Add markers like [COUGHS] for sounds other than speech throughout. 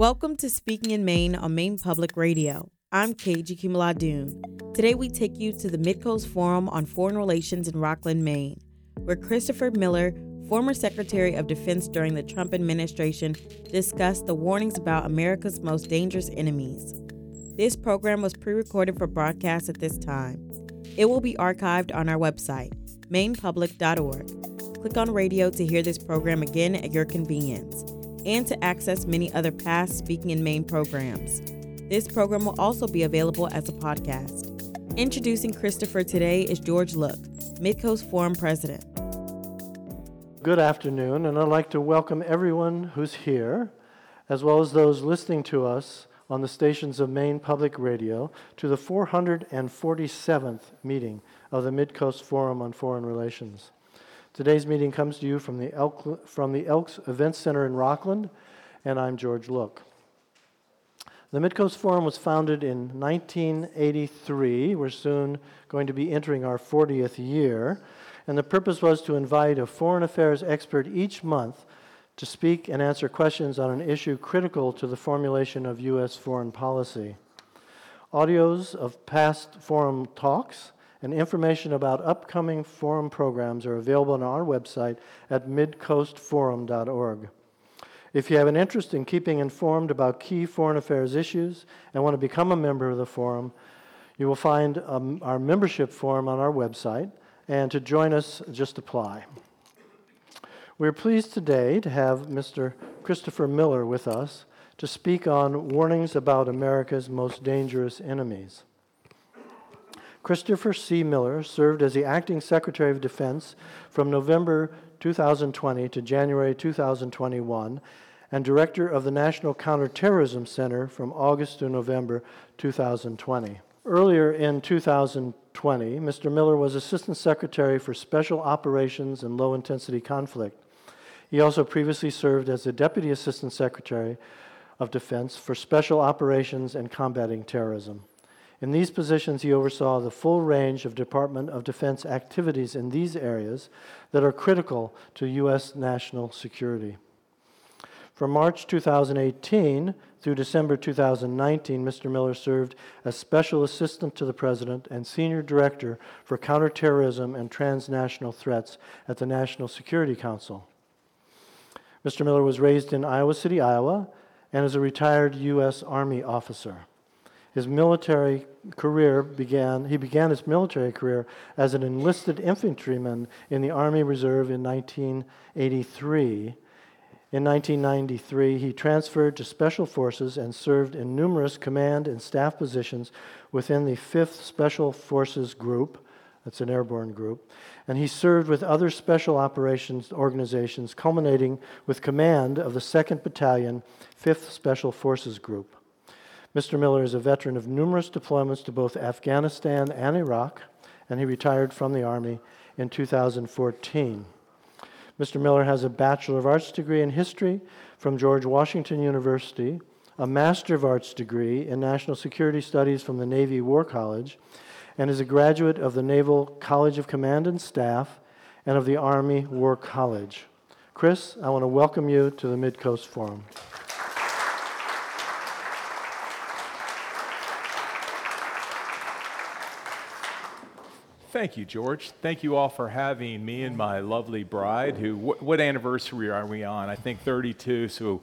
Welcome to Speaking in Maine on Maine Public Radio. I'm KG Kimaladoon. Today we take you to the Midcoast Forum on Foreign Relations in Rockland, Maine, where Christopher Miller, former Secretary of Defense during the Trump administration, discussed the warnings about America's most dangerous enemies. This program was pre recorded for broadcast at this time. It will be archived on our website, mainepublic.org. Click on radio to hear this program again at your convenience and to access many other past Speaking in Maine programs. This program will also be available as a podcast. Introducing Christopher today is George Look, Midcoast Forum President. Good afternoon, and I'd like to welcome everyone who's here, as well as those listening to us on the stations of Maine Public Radio, to the 447th meeting of the Midcoast Forum on Foreign Relations. Today's meeting comes to you from the, Elk, from the Elks Event Center in Rockland, and I'm George Look. The Midcoast Forum was founded in 1983. We're soon going to be entering our 40th year. And the purpose was to invite a foreign affairs expert each month to speak and answer questions on an issue critical to the formulation of U.S. foreign policy. Audios of past forum talks and information about upcoming forum programs are available on our website at midcoastforum.org. If you have an interest in keeping informed about key foreign affairs issues and want to become a member of the forum, you will find um, our membership form on our website, and to join us, just apply. We're pleased today to have Mr. Christopher Miller with us to speak on warnings about America's most dangerous enemies. Christopher C. Miller served as the acting Secretary of Defense from November 2020 to January 2021 and director of the National Counterterrorism Center from August to November 2020. Earlier in 2020, Mr. Miller was Assistant Secretary for Special Operations and Low Intensity Conflict. He also previously served as the Deputy Assistant Secretary of Defense for Special Operations and Combating Terrorism. In these positions, he oversaw the full range of Department of Defense activities in these areas that are critical to U.S. national security. From March 2018 through December 2019, Mr. Miller served as Special Assistant to the President and Senior Director for Counterterrorism and Transnational Threats at the National Security Council. Mr. Miller was raised in Iowa City, Iowa, and is a retired U.S. Army officer. His military career began, he began his military career as an enlisted infantryman in the Army Reserve in 1983. In 1993, he transferred to Special Forces and served in numerous command and staff positions within the 5th Special Forces Group, that's an airborne group, and he served with other special operations organizations, culminating with command of the 2nd Battalion, 5th Special Forces Group. Mr. Miller is a veteran of numerous deployments to both Afghanistan and Iraq, and he retired from the Army in 2014. Mr. Miller has a Bachelor of Arts degree in history from George Washington University, a Master of Arts degree in National Security Studies from the Navy War College, and is a graduate of the Naval College of Command and Staff and of the Army War College. Chris, I want to welcome you to the Midcoast Forum. Thank you, George. Thank you all for having me and my lovely bride. Who? What, what, anniversary are we on? I think 32. So,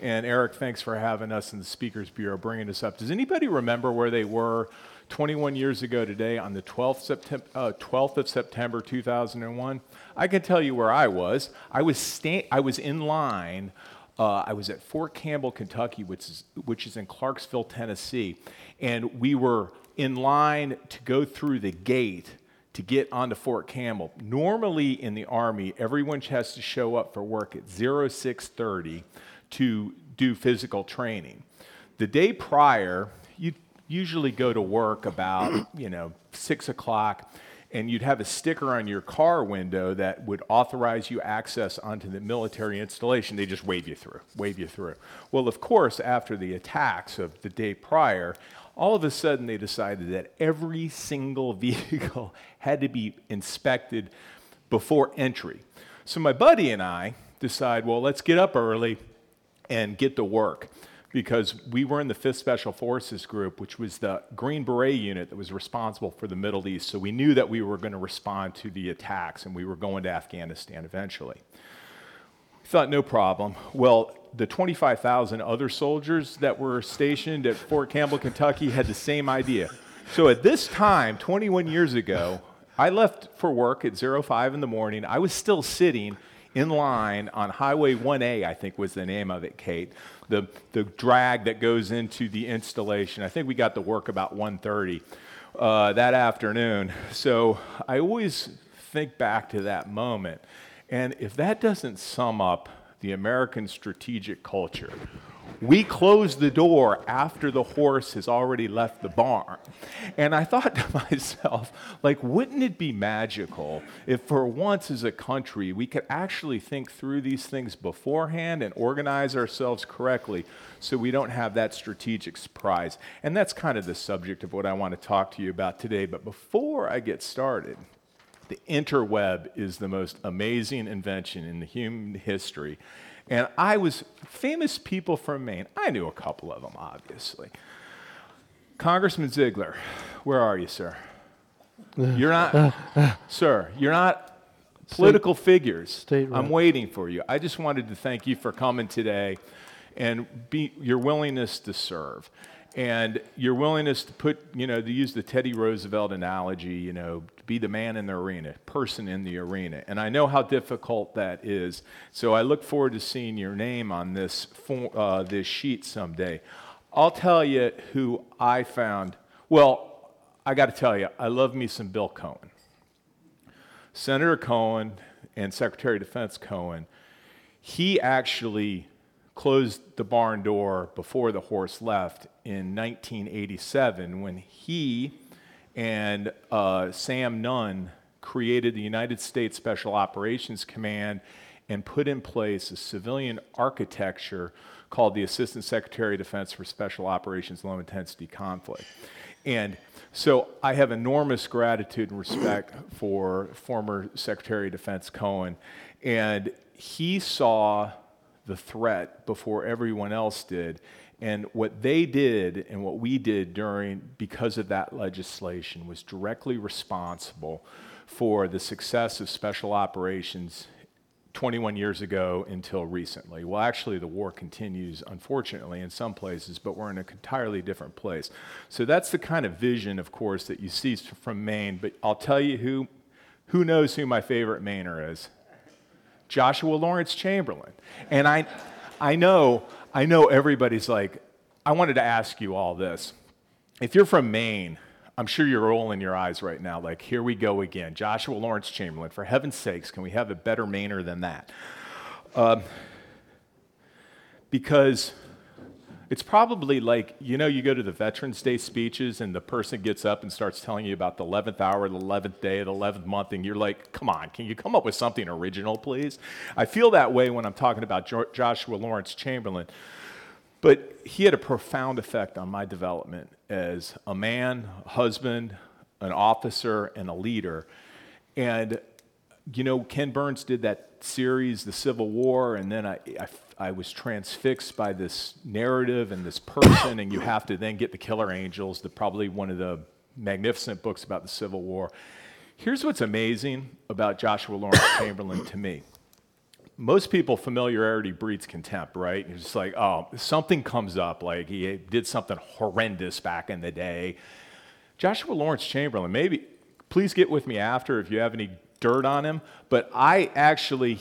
and Eric, thanks for having us in the Speakers Bureau, bringing us up. Does anybody remember where they were 21 years ago today on the 12th, September, uh, 12th of September 2001? I can tell you where I was. I was sta- I was in line. Uh, I was at Fort Campbell, Kentucky, which is, which is in Clarksville, Tennessee, and we were in line to go through the gate to get onto Fort Campbell. Normally in the Army, everyone has to show up for work at 0630 to do physical training. The day prior, you usually go to work about, [CLEARS THROAT] you know, 6 o'clock, and you'd have a sticker on your car window that would authorize you access onto the military installation. They just wave you through, wave you through. Well, of course, after the attacks of the day prior, all of a sudden they decided that every single [LAUGHS] vehicle had to be inspected before entry. So my buddy and I decide, well, let's get up early and get to work because we were in the 5th Special Forces Group, which was the Green Beret unit that was responsible for the Middle East. So we knew that we were going to respond to the attacks and we were going to Afghanistan eventually. Thought, no problem. Well, the 25,000 other soldiers that were stationed at Fort Campbell, Kentucky had the same idea. So at this time, 21 years ago, I left for work at 05 in the morning. I was still sitting in line on Highway 1A, I think was the name of it, Kate. The, the drag that goes into the installation. I think we got to work about 1.30 uh, that afternoon. So I always think back to that moment. And if that doesn't sum up the American strategic culture, we close the door after the horse has already left the barn. And I thought [LAUGHS] to myself, like, wouldn't it be magical if for once as a country we could actually think through these things beforehand and organize ourselves correctly so we don't have that strategic surprise? And that's kind of the subject of what I want to talk to you about today. But before I get started, the interweb is the most amazing invention in the human history. And I was famous people from Maine. I knew a couple of them, obviously. Congressman Ziegler, where are you, sir? [LAUGHS] You're not, sir, you're not political state, figures. State I'm waiting for you. I just wanted to thank you for coming today and be, your willingness to serve and your willingness to put, you know, to use the Teddy Roosevelt analogy, you know, be the man in the arena, person in the arena. And I know how difficult that is. So I look forward to seeing your name on this, uh, this sheet someday. I'll tell you who I found. Well, I got to tell you, I love me some Bill Cohen. Senator Cohen and Secretary of Defense Cohen, he actually closed the barn door before the horse left in 1987 when he and uh, Sam Nunn created the United States Special Operations Command and put in place a civilian architecture called the Assistant Secretary of Defense for Special Operations Low Intensity Conflict. And so I have enormous gratitude and respect for former Secretary of Defense Cohen. And he saw the threat before everyone else did. And what they did and what we did during, because of that legislation, was directly responsible for the success of special operations 21 years ago until recently. Well, actually, the war continues, unfortunately, in some places, but we're in an entirely different place. So that's the kind of vision, of course, that you see from Maine. But I'll tell you who, who knows who my favorite Mainer is? Joshua Lawrence Chamberlain. And I, I know I know everybody's like, I wanted to ask you all this. If you're from Maine, I'm sure you're rolling your eyes right now, like, here we go again. Joshua Lawrence Chamberlain, for heaven's sakes, can we have a better Mainer than that? Um, because it's probably like, you know, you go to the Veterans Day speeches and the person gets up and starts telling you about the 11th hour, the 11th day, the 11th month, and you're like, come on, can you come up with something original, please? I feel that way when I'm talking about jo- Joshua Lawrence Chamberlain. But he had a profound effect on my development as a man, a husband, an officer, and a leader. And, you know, Ken Burns did that series, The Civil War, and then I, I I was transfixed by this narrative and this person, and you have to then get the Killer Angels, the, probably one of the magnificent books about the Civil War. Here's what's amazing about Joshua Lawrence Chamberlain to me. Most people, familiarity breeds contempt, right? You're just like, oh, something comes up, like he did something horrendous back in the day. Joshua Lawrence Chamberlain, maybe, please get with me after if you have any dirt on him, but I actually,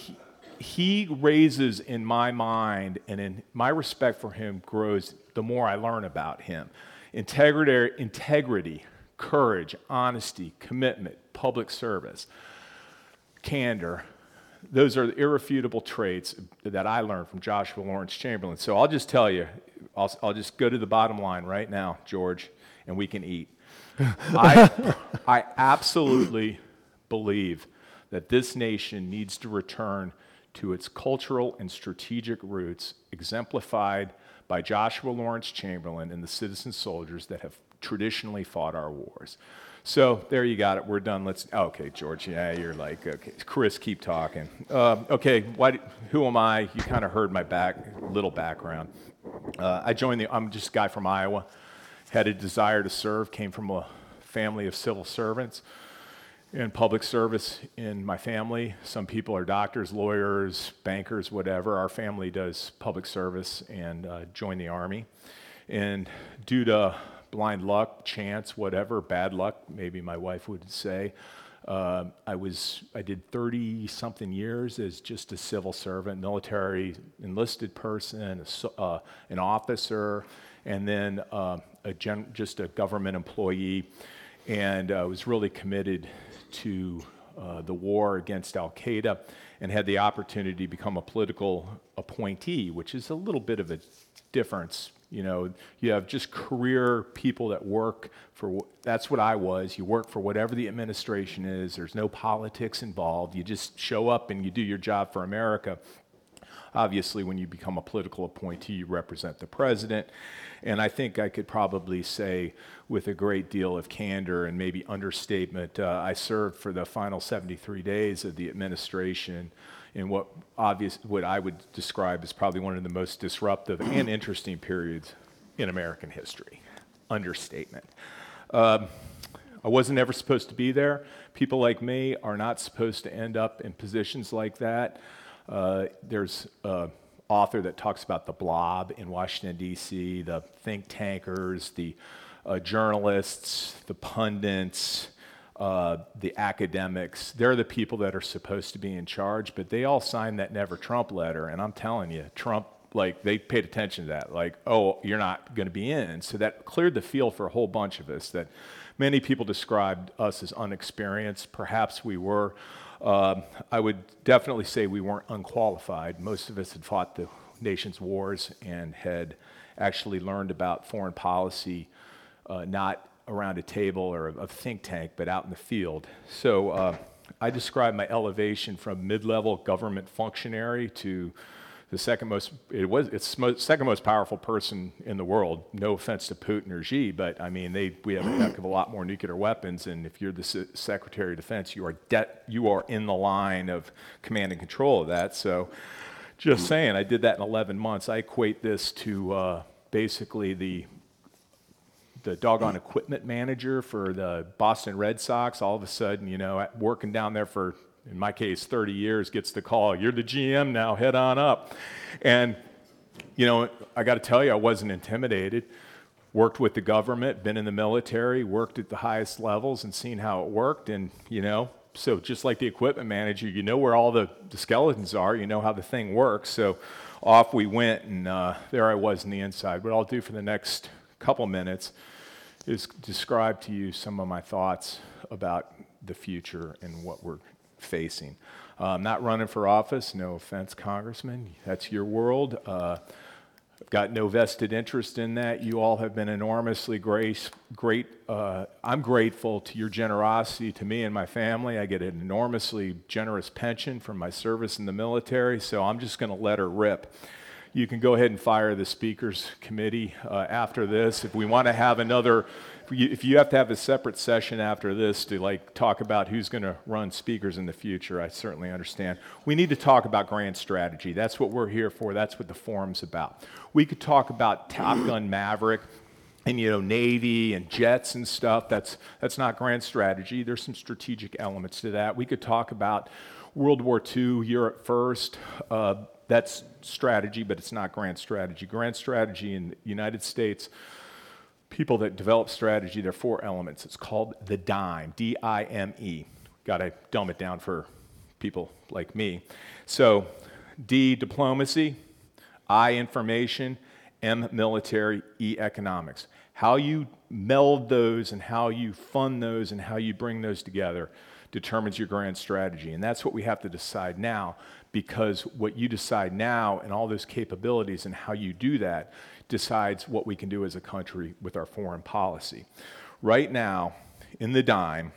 he raises in my mind and in my respect for him grows the more I learn about him. Integrity, integrity courage, honesty, commitment, public service, candor. Those are the irrefutable traits that I learned from Joshua Lawrence Chamberlain. So I'll just tell you, I'll, I'll just go to the bottom line right now, George, and we can eat. I, [LAUGHS] I absolutely believe that this nation needs to return to its cultural and strategic roots, exemplified by Joshua Lawrence Chamberlain and the citizen soldiers that have traditionally fought our wars. So there you got it. We're done. Let's. Oh, okay, George. Yeah, you're like okay. Chris, keep talking. Uh, okay, why, who am I? You kind of heard my back little background. Uh, I joined the. I'm just a guy from Iowa. Had a desire to serve. Came from a family of civil servants in public service in my family. Some people are doctors, lawyers, bankers, whatever. Our family does public service and uh, joined the army. And due to blind luck, chance, whatever, bad luck, maybe my wife would say. Uh, I was I did 30 something years as just a civil servant, military enlisted person, a, uh, an officer, and then uh, a gen- just a government employee, and I was really committed to uh, the war against Al Qaeda, and had the opportunity to become a political appointee, which is a little bit of a difference you know, you have just career people that work for, that's what I was. You work for whatever the administration is, there's no politics involved. You just show up and you do your job for America. Obviously, when you become a political appointee, you represent the president. And I think I could probably say, with a great deal of candor and maybe understatement, uh, I served for the final 73 days of the administration in what obvious what I would describe as probably one of the most disruptive and interesting periods in American history. Understatement. Um, I wasn't ever supposed to be there. People like me are not supposed to end up in positions like that. Uh, there's an author that talks about the blob in Washington, D.C., the think tankers, the uh, journalists, the pundits, uh, the academics, they're the people that are supposed to be in charge, but they all signed that Never Trump letter. And I'm telling you, Trump, like, they paid attention to that. Like, oh, you're not going to be in. So that cleared the field for a whole bunch of us that many people described us as unexperienced. Perhaps we were. Uh, I would definitely say we weren't unqualified. Most of us had fought the nation's wars and had actually learned about foreign policy, uh, not around a table or a, a think tank, but out in the field. So uh, I describe my elevation from mid-level government functionary to the second most it was it's most, second most powerful person in the world. No offense to Putin or Xi, but I mean they we have a heck of a lot more nuclear weapons, and if you're the S- Secretary of Defense, you are de- you are in the line of command and control of that. So, just saying, I did that in 11 months. I equate this to uh, basically the the doggone equipment manager for the Boston Red Sox, all of a sudden, you know, working down there for, in my case, 30 years, gets the call, you're the GM now, head on up. And, you know, I got to tell you, I wasn't intimidated. Worked with the government, been in the military, worked at the highest levels and seen how it worked. And, you know, so just like the equipment manager, you know where all the, the skeletons are, you know how the thing works. So off we went, and uh, there I was in the inside. What I'll do for the next couple minutes is describe to you some of my thoughts about the future and what we're facing. Uh, I'm not running for office, no offense, Congressman. That's your world. Uh, I've got no vested interest in that. You all have been enormously grace, great. Uh, I'm grateful to your generosity to me and my family. I get an enormously generous pension from my service in the military, so I'm just going to let her rip you can go ahead and fire the speakers committee uh, after this. If we want to have another, if you, have to have a separate session after this to like talk about who's going to run speakers in the future, I certainly understand. We need to talk about grand strategy. That's what we're here for. That's what the forum's about. We could talk about Top Gun Maverick and you know navy and jets and stuff that's that's not grand strategy there's some strategic elements to that we could talk about world war ii europe first uh, that's strategy, but it's not grand strategy. Grand strategy in the United States, people that develop strategy, there are four elements. It's called the DIME, D I M E. Got to dumb it down for people like me. So, D, diplomacy, I, information, M, military, E, economics. How you meld those and how you fund those and how you bring those together determines your grand strategy. And that's what we have to decide now because what you decide now and all those capabilities and how you do that decides what we can do as a country with our foreign policy. Right now, in the dime,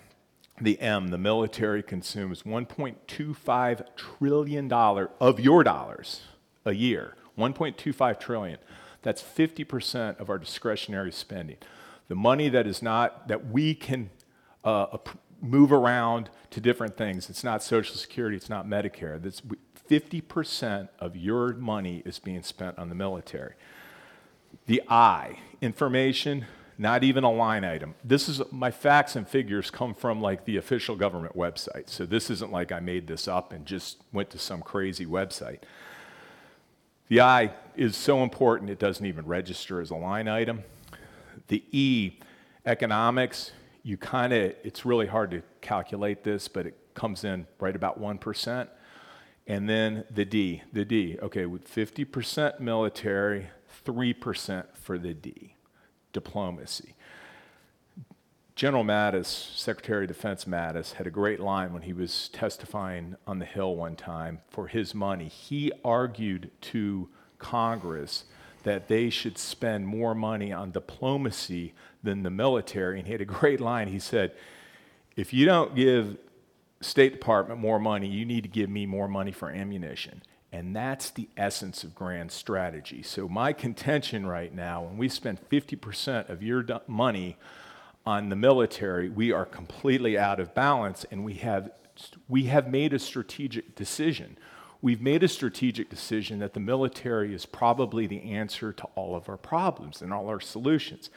the M, the military consumes $1.25 trillion of your dollars a year. 1.25 trillion. That's 50% of our discretionary spending. The money that is not, that we can uh, move around to different things. It's not Social Security, it's not Medicare. That's 50% of your money is being spent on the military. The I, information, not even a line item. This is my facts and figures come from like the official government website. So this isn't like I made this up and just went to some crazy website. The I is so important it doesn't even register as a line item. The E, economics, you kind of, it's really hard to calculate this, but it comes in right about 1%. And then the D, the D, okay, with 50% military, 3% for the D, diplomacy. General Mattis, Secretary of Defense Mattis, had a great line when he was testifying on the Hill one time for his money. He argued to Congress that they should spend more money on diplomacy than the military. And he had a great line. He said, If you don't give State Department more money, you need to give me more money for ammunition. And that's the essence of grand strategy. So, my contention right now, when we spend 50% of your money on the military, we are completely out of balance and we have, we have made a strategic decision. We've made a strategic decision that the military is probably the answer to all of our problems and all our solutions.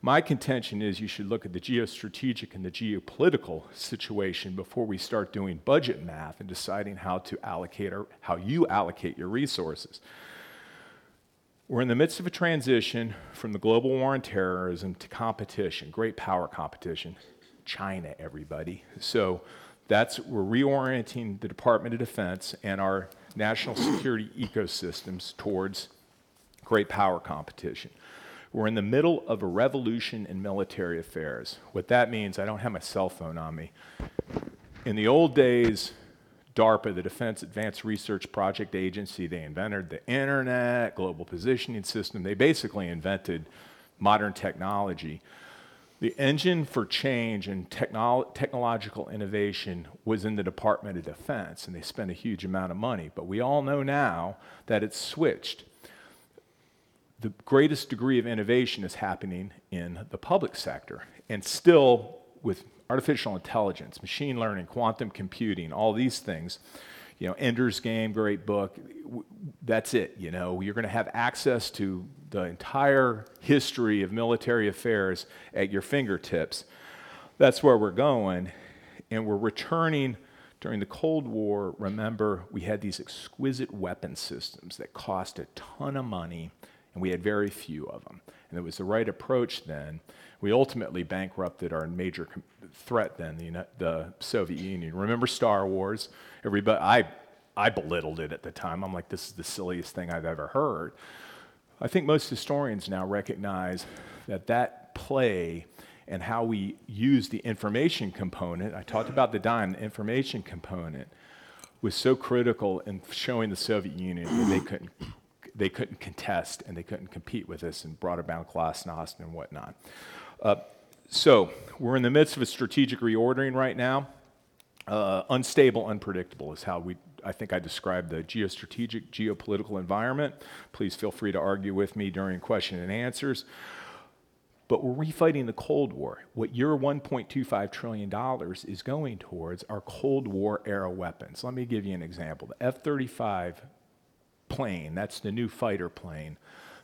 My contention is you should look at the geostrategic and the geopolitical situation before we start doing budget math and deciding how to allocate or how you allocate your resources. We're in the midst of a transition from the global war on terrorism to competition, great power competition. China, everybody. So that's we're reorienting the Department of Defense and our national security ecosystems towards great power competition. We're in the middle of a revolution in military affairs. What that means, I don't have my cell phone on me. In the old days, DARPA, the Defense Advanced Research Project Agency, they invented the internet, global positioning system. They basically invented modern technology. The engine for change and technolo- technological innovation was in the Department of Defense, and they spent a huge amount of money. But we all know now that it's switched the greatest degree of innovation is happening in the public sector. And still, with artificial intelligence, machine learning, quantum computing, all these things, you know, Ender's Game, great book, that's it. You know, you're going to have access to the entire history of military affairs at your fingertips. That's where we're going. And we're returning during the Cold War. Remember, we had these exquisite weapon systems that cost a ton of money and we had very few of them. And it was the right approach then. We ultimately bankrupted our major com- threat then, the, the Soviet Union. Remember Star Wars? Everybody, I, I belittled it at the time. I'm like, this is the silliest thing I've ever heard. I think most historians now recognize that that play and how we use the information component, I talked about the dime, the information component, was so critical in showing the Soviet Union that they couldn't they couldn't contest and they couldn't compete with us and brought about glasnost and and whatnot. Uh, so we're in the midst of a strategic reordering right now. Uh, unstable, unpredictable is how we, I think I described the geostrategic, geopolitical environment. Please feel free to argue with me during question and answers. But we're refighting the Cold War. What your $1.25 trillion is going towards are Cold War era weapons. Let me give you an example. The F 35 plane. That's the new fighter plane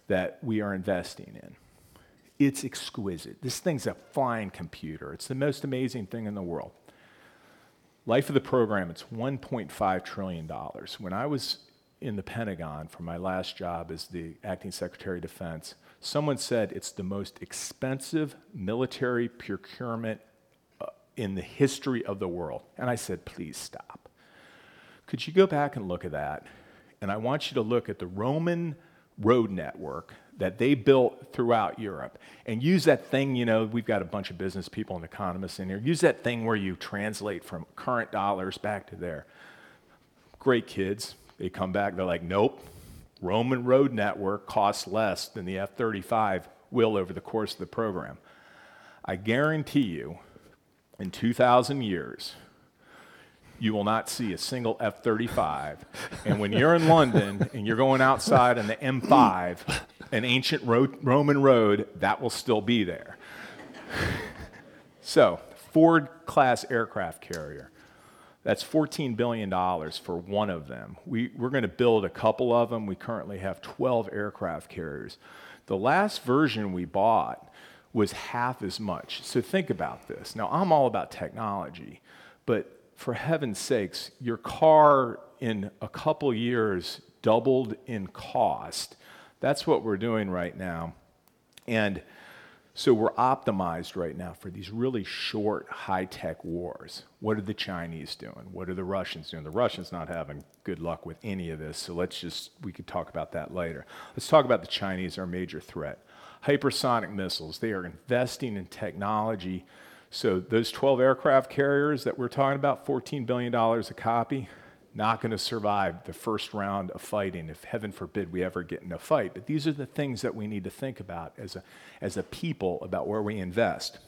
that we are investing in. It's exquisite. This thing's a flying computer. It's the most amazing thing in the world. Life of the program, it's $1.5 trillion. When I was in the Pentagon for my last job as the acting Secretary of Defense, someone said it's the most expensive military procurement uh, in the history of the world. And I said, please stop. Could you go back and look at that? And I want you to look at the Roman road network that they built throughout Europe and use that thing, you know, we've got a bunch of business people and economists in here. Use that thing where you translate from current dollars back to there. Great kids. They come back, they're like, nope, Roman road network costs less than the F 35 will over the course of the program. I guarantee you, in 2,000 years, you will not see a single F 35. And when you're in London and you're going outside on the M5, an ancient road, Roman road, that will still be there. So, Ford class aircraft carrier. That's $14 billion for one of them. We, we're going to build a couple of them. We currently have 12 aircraft carriers. The last version we bought was half as much. So think about this. Now, I'm all about technology, but for heaven's sakes, your car in a couple years doubled in cost. That's what we're doing right now. And so we're optimized right now for these really short, high tech wars. What are the Chinese doing? What are the Russians doing? The Russians not having good luck with any of this, so let's just, we could talk about that later. Let's talk about the Chinese, our major threat. Hypersonic missiles, they are investing in technology. So those 12 aircraft carriers that we're talking about, $14 billion a copy, not going to survive the first round of fighting if heaven forbid we ever get in a fight. But these are the things that we need to think about as a, as a people about where we invest.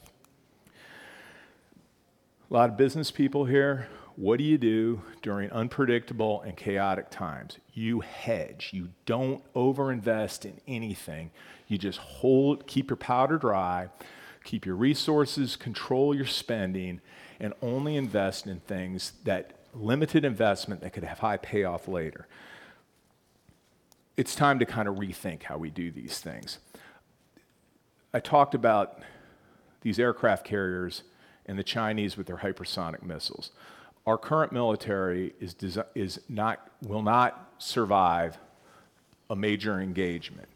A lot of business people here what do you do during unpredictable and chaotic times? You hedge. You don't overinvest in anything. You just hold keep your powder dry keep your resources control your spending and only invest in things that limited investment that could have high payoff later. It's time to kind of rethink how we do these things. I talked about these aircraft carriers and the Chinese with their hypersonic missiles. Our current military is, desi- is not, will not survive a major engagement.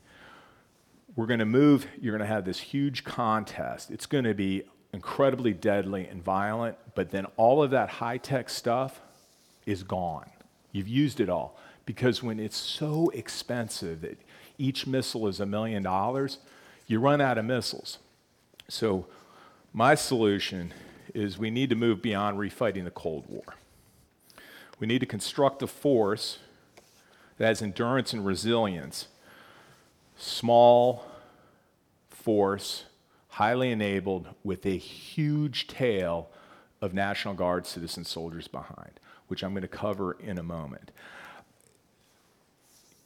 We're going to move, you're going to have this huge contest. It's going to be incredibly deadly and violent, but then all of that high tech stuff is gone. You've used it all. Because when it's so expensive that each missile is a million dollars, you run out of missiles. So, my solution is we need to move beyond refighting the Cold War. We need to construct a force that has endurance and resilience. Small force, highly enabled, with a huge tail of National Guard citizen soldiers behind which I'm going to cover in a moment.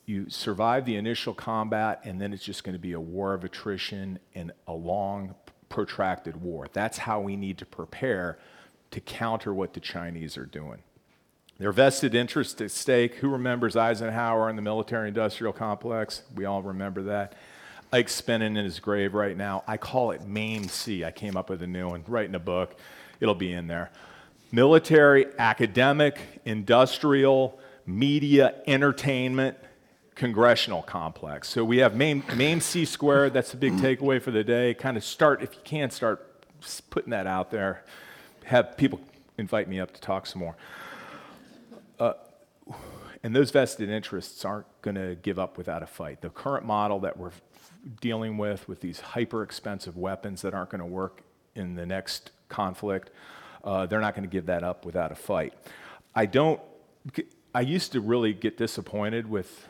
You survive the initial combat, and then it's just going to be a war of attrition and a long, protracted war. That's how we need to prepare to counter what the Chinese are doing. Their vested interest at stake. Who remembers Eisenhower and the military industrial complex? We all remember that. Ike's spinning in his grave right now. I call it MAME-C. I came up with a new one, writing a book. It'll be in there military, academic, industrial, media, entertainment, congressional complex. So we have main, MAME-C squared. That's the big takeaway for the day. Kind of start, if you can, start putting that out there. Have people invite me up to talk some more. And those vested interests aren't going to give up without a fight. The current model that we're dealing with, with these hyper expensive weapons that aren't going to work in the next conflict, uh, they're not going to give that up without a fight. I don't, I used to really get disappointed with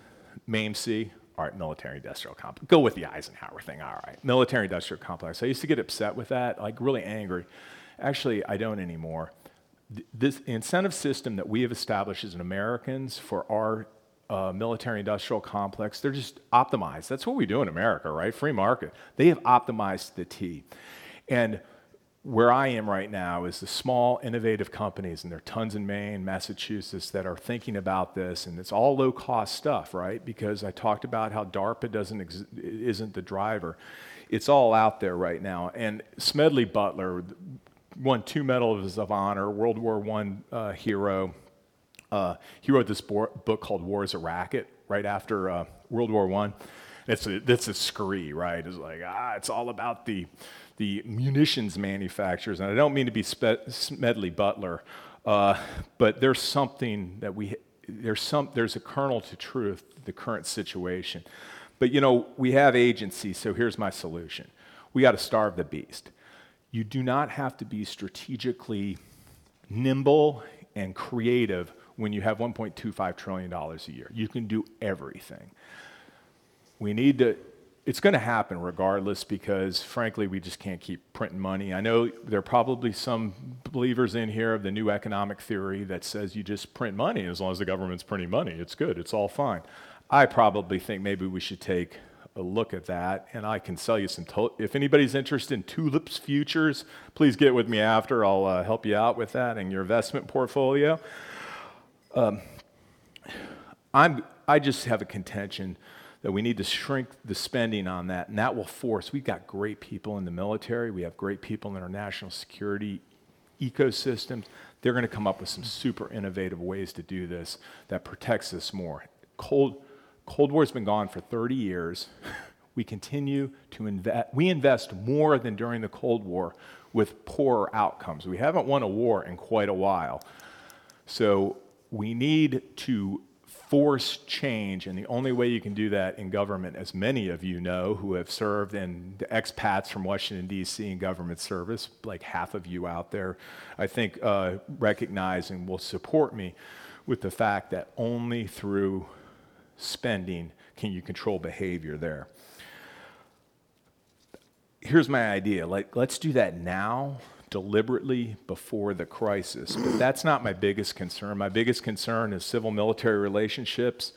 MAME-C. All right, military industrial complex. Go with the Eisenhower thing. All right, military industrial complex. I used to get upset with that, like really angry. Actually, I don't anymore. This incentive system that we have established as Americans for our uh, military industrial complex, they're just optimized. That's what we do in America, right? Free market. They have optimized the T. And where I am right now is the small, innovative companies, and there are tons in Maine, Massachusetts that are thinking about this, and it's all low cost stuff, right? Because I talked about how DARPA doesn't ex- isn't the driver. It's all out there right now. And Smedley Butler won two medals of honor, World War I uh, hero. Uh, he wrote this bo- book called War is a Racket right after uh, World War I. It's a, it's a scree, right? It's like, ah, it's all about the the munitions manufacturers, and I don't mean to be spe- Smedley Butler, uh, but there's something that we there's some there's a kernel to truth the current situation. But you know we have agency, so here's my solution: we got to starve the beast. You do not have to be strategically nimble and creative when you have 1.25 trillion dollars a year. You can do everything. We need to it's going to happen regardless because, frankly, we just can't keep printing money. I know there are probably some believers in here of the new economic theory that says you just print money as long as the government's printing money. It's good, it's all fine. I probably think maybe we should take a look at that, and I can sell you some. To- if anybody's interested in tulips futures, please get with me after. I'll uh, help you out with that in your investment portfolio. Um, I'm, I just have a contention that we need to shrink the spending on that, and that will force. We've got great people in the military, we have great people in our national security ecosystems. They're going to come up with some super innovative ways to do this that protects us more. Cold, Cold War's been gone for 30 years. [LAUGHS] We continue to invest, we invest more than during the Cold War with poorer outcomes. We haven't won a war in quite a while. So we need to force change, and the only way you can do that in government, as many of you know who have served in the expats from Washington, D.C. in government service, like half of you out there, I think uh, recognize and will support me with the fact that only through spending can you control behavior there. Here's my idea like, let's do that now deliberately before the crisis. But that's not my biggest concern. My biggest concern is civil military relationships.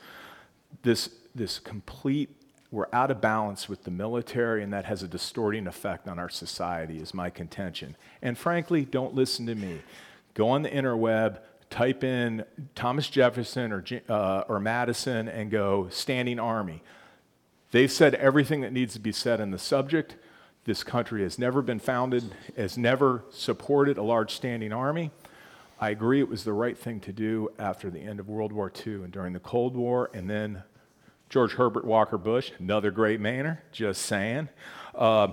This, this complete, we're out of balance with the military, and that has a distorting effect on our society, is my contention. And frankly, don't listen to me. Go on the interweb, type in Thomas Jefferson or, uh, or Madison, and go standing army. They've said everything that needs to be said in the subject. This country has never been founded, has never supported a large standing army. I agree it was the right thing to do after the end of World War II and during the Cold War, and then George Herbert Walker Bush, another great Mainer, just saying. Uh,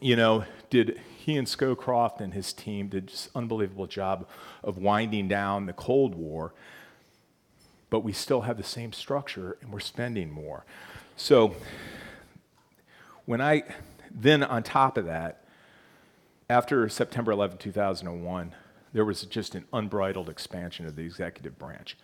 you know, did he and Scowcroft and his team did just unbelievable job of winding down the Cold War, but we still have the same structure and we're spending more. So when I then, on top of that, after September 11, 2001, there was just an unbridled expansion of the executive branch.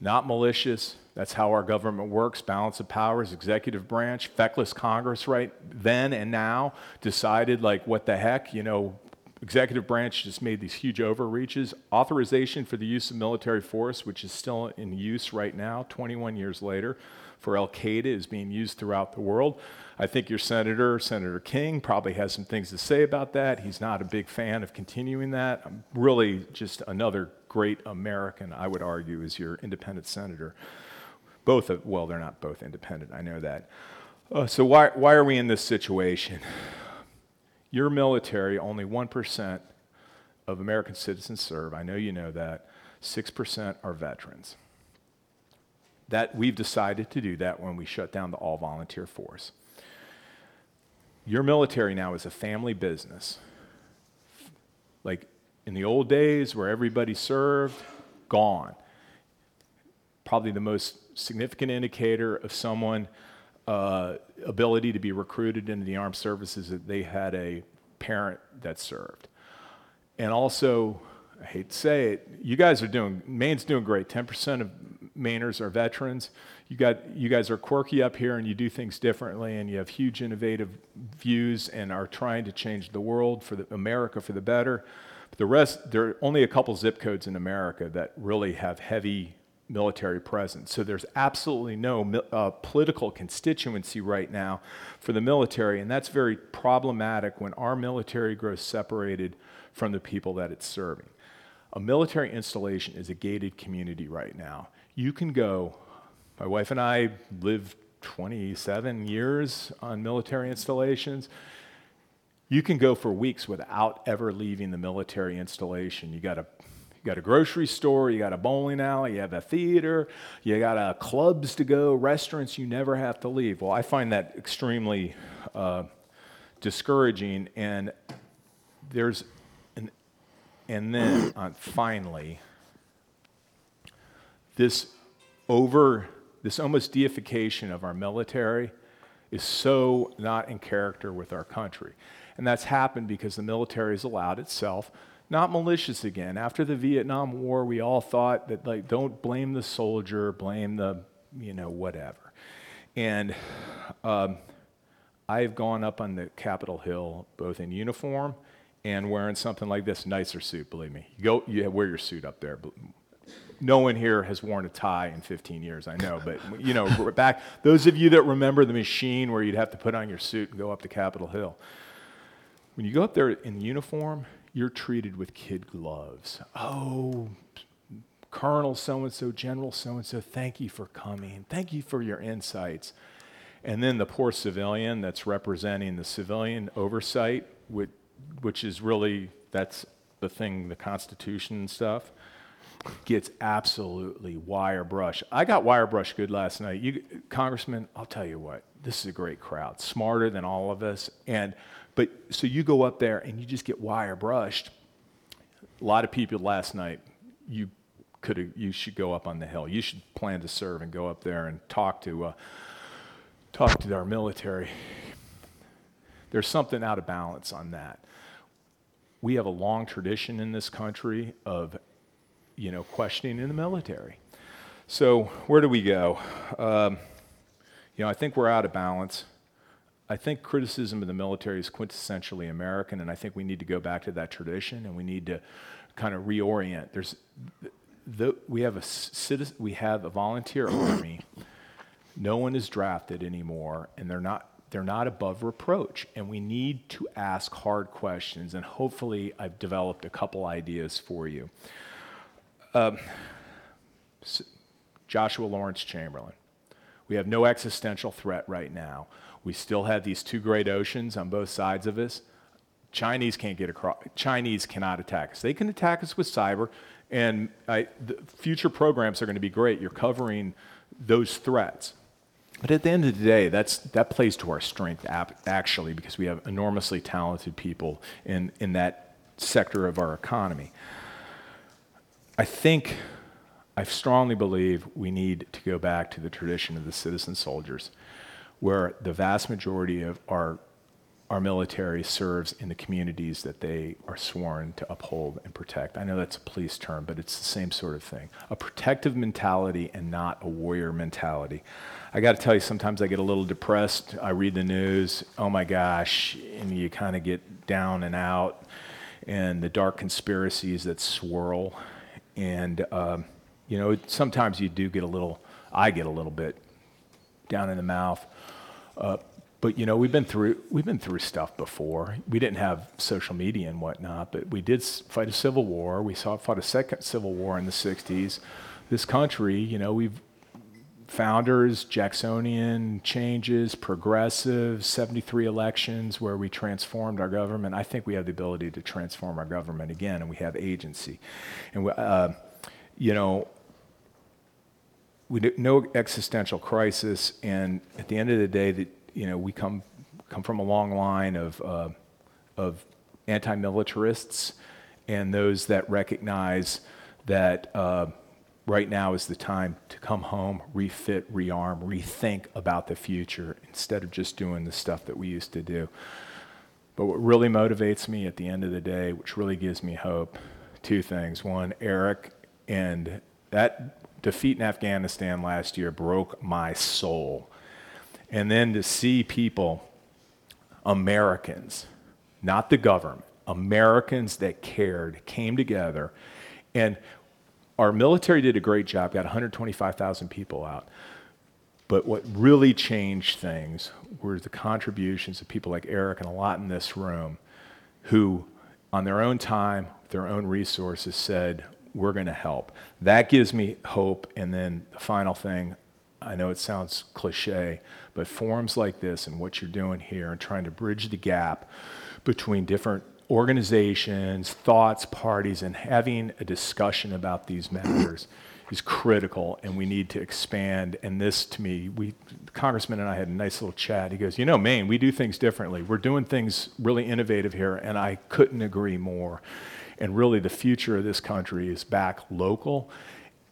Not malicious, that's how our government works balance of powers, executive branch, feckless Congress, right then and now decided, like, what the heck, you know, executive branch just made these huge overreaches. Authorization for the use of military force, which is still in use right now, 21 years later, for Al Qaeda is being used throughout the world. I think your senator, Senator King, probably has some things to say about that. He's not a big fan of continuing that. I'm really just another great American, I would argue, is your independent senator. Both of, well, they're not both independent, I know that. Uh, so, why, why are we in this situation? Your military, only 1% of American citizens serve. I know you know that. 6% are veterans. That we've decided to do that when we shut down the all volunteer force. Your military now is a family business. Like in the old days where everybody served, gone. Probably the most significant indicator of someone uh, ability to be recruited into the armed services that they had a parent that served. And also, I hate to say it, you guys are doing, Maine's doing great. 10% of Mainers are veterans. You, got, you guys are quirky up here and you do things differently and you have huge innovative views and are trying to change the world for the, America for the better. But the rest, there are only a couple zip codes in America that really have heavy military presence. So there's absolutely no uh, political constituency right now for the military, and that's very problematic when our military grows separated from the people that it's serving. A military installation is a gated community right now. You can go, my wife and I lived 27 years on military installations. You can go for weeks without ever leaving the military installation. You got a you got a grocery store, you got a bowling alley, you have a theater, you got uh, clubs to go, restaurants you never have to leave. Well, I find that extremely uh, discouraging. And there's an, and then uh, finally, this over, this almost deification of our military is so not in character with our country. And that's happened because the military has allowed itself, not malicious again. After the Vietnam War, we all thought that, like, don't blame the soldier, blame the, you know, whatever. And um, I've gone up on the Capitol Hill both in uniform and wearing something like this, nicer suit, believe me. You go, you wear your suit up there no one here has worn a tie in 15 years, I know, but you know, [LAUGHS] back those of you that remember the machine where you'd have to put on your suit and go up to Capitol Hill. When you go up there in uniform, you're treated with kid gloves. Oh, Colonel so and so, General so and so, thank you for coming. Thank you for your insights. And then the poor civilian that's representing the civilian oversight, which, which is really, that's the thing, the Constitution and stuff gets absolutely wire brush. I got wire brush good last night. You, Congressman, I'll tell you what, this is a great crowd, smarter than all of us. And but so you go up there and you just get wire brushed. A lot of people last night, you could you should go up on the hill. You should plan to serve and go up there and talk to uh, talk to our military. There's something out of balance on that. We have a long tradition in this country of you know, questioning in the military. So where do we go? Um, you know, I think we're out of balance. I think criticism of the military is quintessentially American, and I think we need to go back to that tradition, and we need to kind of reorient. There's, the, we have a citizen, we have a volunteer army. No one is drafted anymore, and they're not they're not above reproach. And we need to ask hard questions. And hopefully, I've developed a couple ideas for you. Um, Joshua Lawrence Chamberlain. We have no existential threat right now. We still have these two great oceans on both sides of us. Chinese can't get across. Chinese cannot attack us. They can attack us with cyber, and I, future programs are going to be great. You're covering those threats. But at the end of the day, that's, that plays to our strength, actually, because we have enormously talented people in, in that sector of our economy. I think, I strongly believe we need to go back to the tradition of the citizen soldiers, where the vast majority of our, our military serves in the communities that they are sworn to uphold and protect. I know that's a police term, but it's the same sort of thing. A protective mentality and not a warrior mentality. I got to tell you, sometimes I get a little depressed. I read the news, oh my gosh, and you kind of get down and out, and the dark conspiracies that swirl and, um, you know, sometimes you do get a little, I get a little bit down in the mouth. Uh, but you know we've been through we've been through stuff before. We didn't have social media and whatnot, but we did fight a civil war. We saw fought a second civil war in the '60s. This country, you know, we've founders, Jacksonian changes, progressive, 73 elections where we transformed our government. I think we have the ability to transform our government again, and we have agency. And, we, uh, you know, we no existential crisis, and at the end of the day, that you know, we come come from a long line of uh, of anti-militarists and those that recognize that. Uh, right now is the time to come home, refit, rearm, rethink about the future instead of just doing the stuff that we used to do. But what really motivates me at the end of the day, which really gives me hope, two things. One, Eric, and that defeat in Afghanistan last year broke my soul. And then to see people, Americans, not the government, Americans that cared, came together. And our military did a great job, got 125,000 people out. But what really changed things were the contributions of people like Eric and a lot in this room who, on their own time, their own resources, said, We're going to help. That gives me hope. And then the final thing I know it sounds cliche, but forums like this and what you're doing here and trying to bridge the gap between different organizations, thoughts, parties, and having a discussion about these matters [CLEARS THROAT] is critical, and we need to expand. And this, to me, we, congressman and I had a nice little chat. He goes, "You know, Maine, we do things differently. We're doing things really innovative here, and I couldn't agree more." And really, the future of this country is back local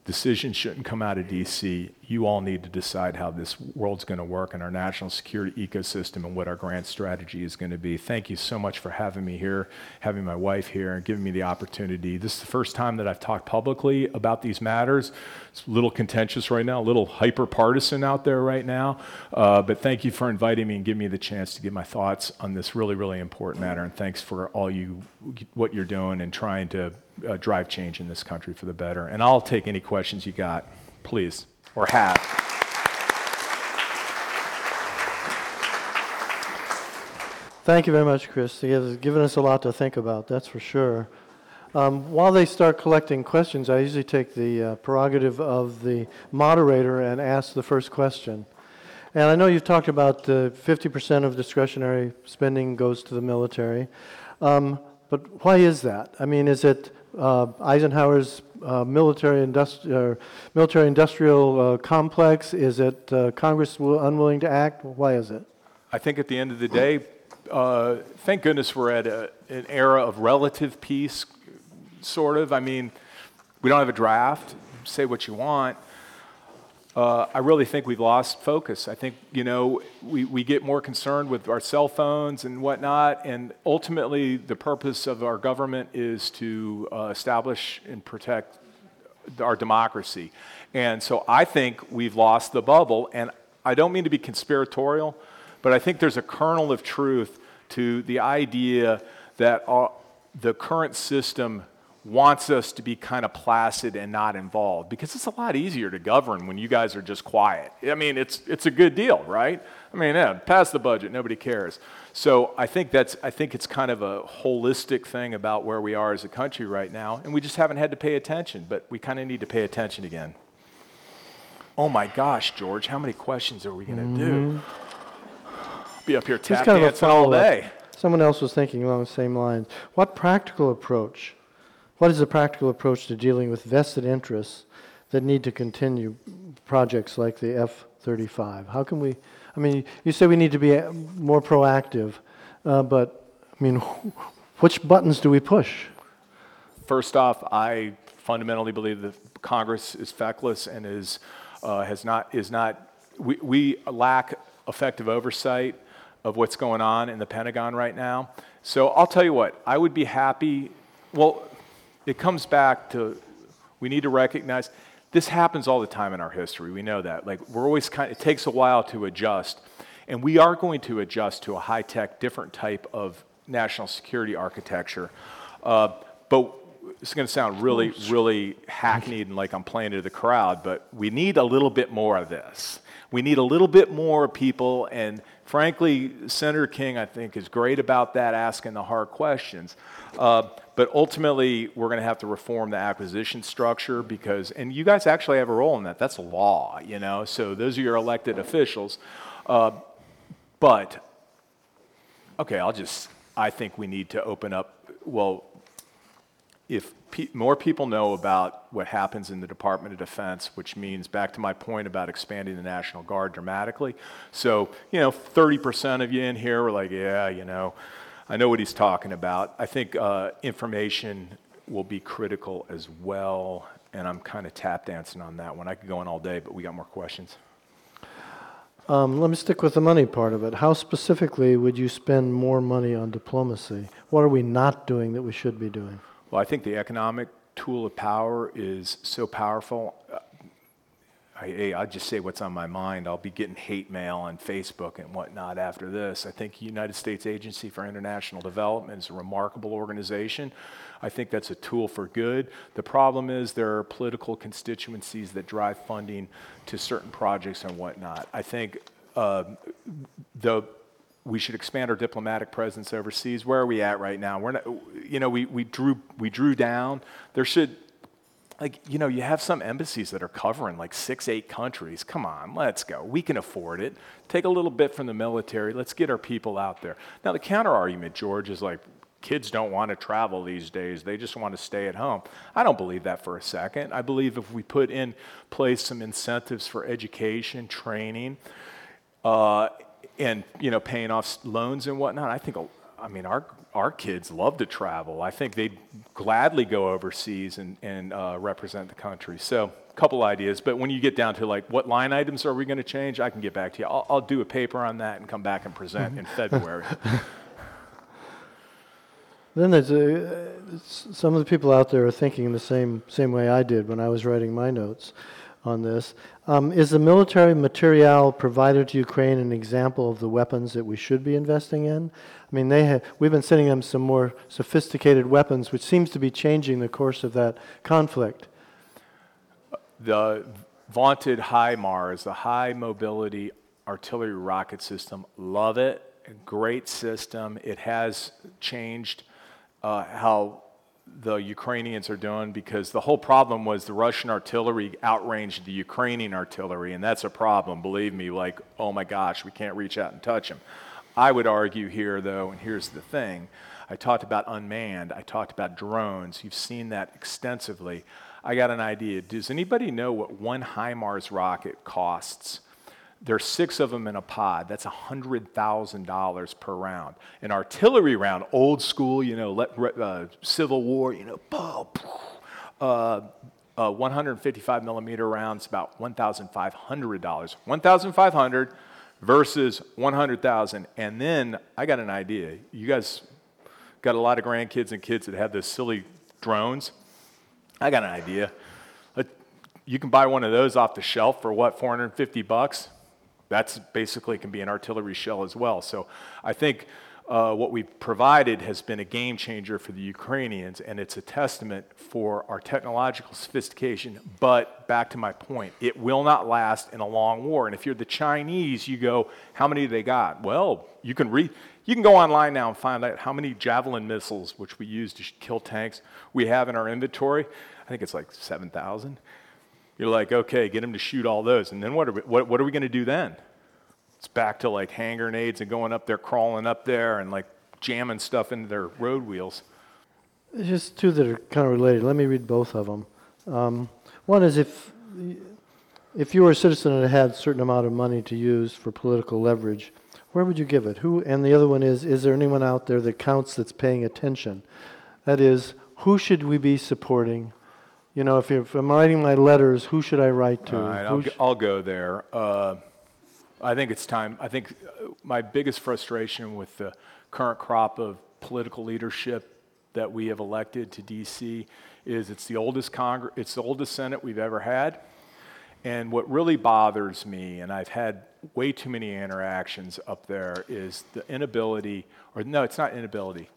Decisions shouldn't come out of DC. You all need to decide how this world's going to work and our national security ecosystem and what our grand strategy is going to be. Thank you so much for having me here, having my wife here, and giving me the opportunity. This is the first time that I've talked publicly about these matters. It's a little contentious right now, a little hyper partisan out there right now. Uh, but thank you for inviting me and giving me the chance to give my thoughts on this really, really important matter. And thanks for all you, what you're doing and trying to uh, drive change in this country for the better. And I'll take any questions you got, please, or have. Thank you very much, Chris. You've given us a lot to think about, that's for sure. Um, while they start collecting questions, I usually take the uh, prerogative of the moderator and ask the first question. And I know you've talked about the 50% of discretionary spending goes to the military. Um, but why is that? I mean, is it uh, Eisenhower's uh, military, industri- uh, military industrial uh, complex? Is it uh, Congress unwilling to act? Why is it? I think at the end of the day, thank goodness we're at a, an era of relative peace, sort of. I mean, we don't have a draft. Say what you want. Uh, I really think we've lost focus. I think, you know, we, we get more concerned with our cell phones and whatnot, and ultimately the purpose of our government is to uh, establish and protect our democracy. And so I think we've lost the bubble, and I don't mean to be conspiratorial, but I think there's a kernel of truth to the idea that our, the current system wants us to be kind of placid and not involved because it's a lot easier to govern when you guys are just quiet. I mean, it's, it's a good deal, right? I mean, yeah, pass the budget, nobody cares. So I think that's I think it's kind of a holistic thing about where we are as a country right now, and we just haven't had to pay attention, but we kind of need to pay attention again. Oh my gosh, George, how many questions are we going to mm-hmm. do? be up here tap kind dancing all day. Someone else was thinking along the same lines. What practical approach, what is the practical approach to dealing with vested interests that need to continue projects like the F 35? How can we, I mean, you say we need to be more proactive, uh, but I mean, [LAUGHS] which buttons do we push? First off, I fundamentally believe that Congress is feckless and is, uh, has not, is not, we, we lack effective oversight of what's going on in the Pentagon right now. So I'll tell you what, I would be happy. Well, it comes back to we need to recognize this happens all the time in our history. We know that. Like we're always kind of, it takes a while to adjust. And we are going to adjust to a high tech, different type of national security architecture. Uh, but it's going to sound really, really hackneyed and like I'm playing to the crowd, but we need a little bit more of this. We need a little bit more people and Frankly, Senator King, I think, is great about that, asking the hard questions. Uh, but ultimately, we're going to have to reform the acquisition structure because, and you guys actually have a role in that. That's law, you know. So those are your elected officials. Uh, but okay, I'll just. I think we need to open up. Well, if pe- more people know about what happens in the Department of Defense, which means back to my point about expanding the National Guard dramatically. So, you know, 30% of you in here were like, yeah, you know, I know what he's talking about. I think uh, information will be critical as well, and I'm kind of tap dancing on that one. I could go on all day, but we got more questions. Um, let me stick with the money part of it. How specifically would you spend more money on diplomacy? What are we not doing that we should be doing? Well, I think the economic tool of power is so powerful. I, I'll just say what's on my mind. I'll be getting hate mail on Facebook and whatnot after this. I think United States Agency for International Development is a remarkable organization. I think that's a tool for good. The problem is there are political constituencies that drive funding to certain projects and whatnot. I think uh, the we should expand our diplomatic presence overseas. Where are we at right now? We're not, you know, we, we drew we drew down. There should, like, you know, you have some embassies that are covering like six, eight countries. Come on, let's go. We can afford it. Take a little bit from the military. Let's get our people out there. Now, the counter argument, George, is like, kids don't want to travel these days. They just want to stay at home. I don't believe that for a second. I believe if we put in place some incentives for education, training, uh, and you know paying off loans and whatnot. I think I mean our our kids love to travel. I think they'd gladly go overseas and and uh, represent the country. So a couple ideas, but when you get down to like what line items are we going to change, I can get back to you. I'll, I'll, do a paper on that and come back and present in February. [LAUGHS] Then there's a, some of the people out there are thinking the same same way I did when I was writing my notes. On this. Um, is the military material provided to Ukraine an example of the weapons that we should be investing in? I mean, they have, we've been sending them some more sophisticated weapons, which seems to be changing the course of that conflict. The vaunted HIMARS, the high mobility artillery rocket system, love it. Great system. It has changed uh, how the Ukrainians are doing because the whole problem was the Russian artillery outranged the Ukrainian artillery, and that's a problem, believe me. Like, oh my gosh, we can't reach out and touch them. I would argue here, though, and here's the thing I talked about unmanned, I talked about drones. You've seen that extensively. I got an idea. Does anybody know what one HIMARS rocket costs? There's six of them in a pod. That's $100,000 per round. An artillery round, old school, you know, uh, Civil War, you know, uh, uh, 155 millimeter rounds, about $1,500. 1,500 versus 100,000. And then I got an idea. You guys got a lot of grandkids and kids that have those silly drones. I got an idea. You can buy one of those off the shelf for what, 450 bucks? That's basically can be an artillery shell as well. So I think uh, what we've provided has been a game changer for the Ukrainians, and it's a testament for our technological sophistication. But back to my point, it will not last in a long war. And if you're the Chinese, you go, how many do they got? Well, you can read. You can go online now and find out how many Javelin missiles, which we use to kill tanks, we have in our inventory. I think it's like 7,000. You're like, okay, get them to shoot all those. And then what are we, what, what are we going to do then? It's back to like hand grenades and going up there, crawling up there, and like jamming stuff into their road wheels. There's just two that are kind of related. Let me read both of them. Um, one is if if you were a citizen and had a certain amount of money to use for political leverage, where would you give it? Who? And the other one is: Is there anyone out there that counts that's paying attention? That is, who should we be supporting? You know, if, if I'm writing my letters, who should I write to? All right, I'll, sh- I'll go there. Uh, I think it's time. I think uh, my biggest frustration with the current crop of political leadership that we have elected to DC is it's the oldest Congress, it's the oldest Senate we've ever had. And what really bothers me, and I've had way too many interactions up there, is the inability, or no, it's not inability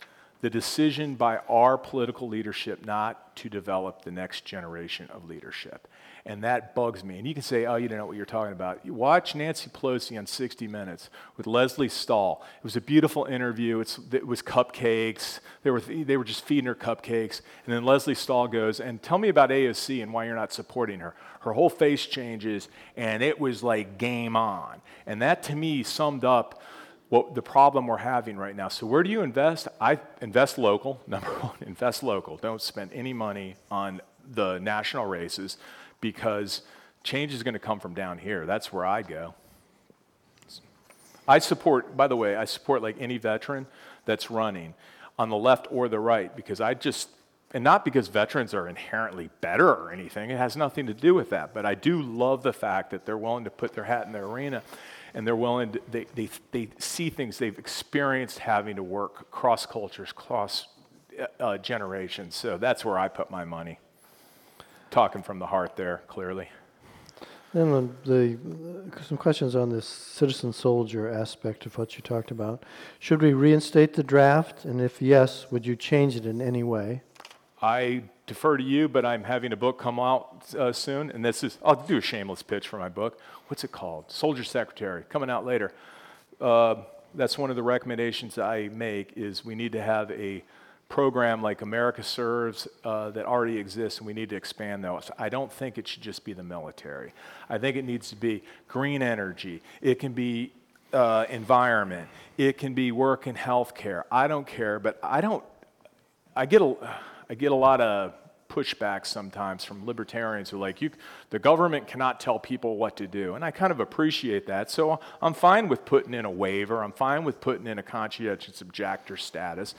the decision by our political leadership not to develop the next generation of leadership. And that bugs me. And you can say, oh, you don't know what you're talking about. You watch Nancy Pelosi on 60 Minutes with Lesley Stahl. It was a beautiful interview. It's, it was cupcakes. They were, they were just feeding her cupcakes. And then Lesley Stahl goes, and tell me about AOC and why you're not supporting her. Her whole face changes, and it was like game on. And that to me summed up what the problem we're having right now. So where do you invest? I invest local. [LAUGHS] Number one, invest local. Don't spend any money on the national races because change is going to come from down here. That's where I go. I support, by the way, I support like any veteran that's running on the left or the right because I just, and not because veterans are inherently better or anything, it has nothing to do with that, but I do love the fact that they're willing to put their hat in the arena and they're willing to, they, they, they see things they've experienced having to work cross cultures, cross uh, generations. So that's where I put my money. Talking from the heart there, clearly. Then the, the, some questions on this citizen soldier aspect of what you talked about. Should we reinstate the draft? And if yes, would you change it in any way? I defer to you, but I'm having a book come out uh, soon, and this is, I'll do a shameless pitch for my book. What's it called? Soldier Secretary, coming out later. Uh, that's one of the recommendations I make is we need to have a program like America Serves uh, that already exists, and we need to expand those. I don't think it should just be the military. I think it needs to be green energy. It can be uh, environment. It can be work in healthcare. I don't care, but I don't. I get a I get a lot of pushback sometimes from libertarians who are like, you, the government cannot tell people what to do. And I kind of appreciate that. So I'm fine with putting in a waiver, I'm fine with putting in a conscientious objector status.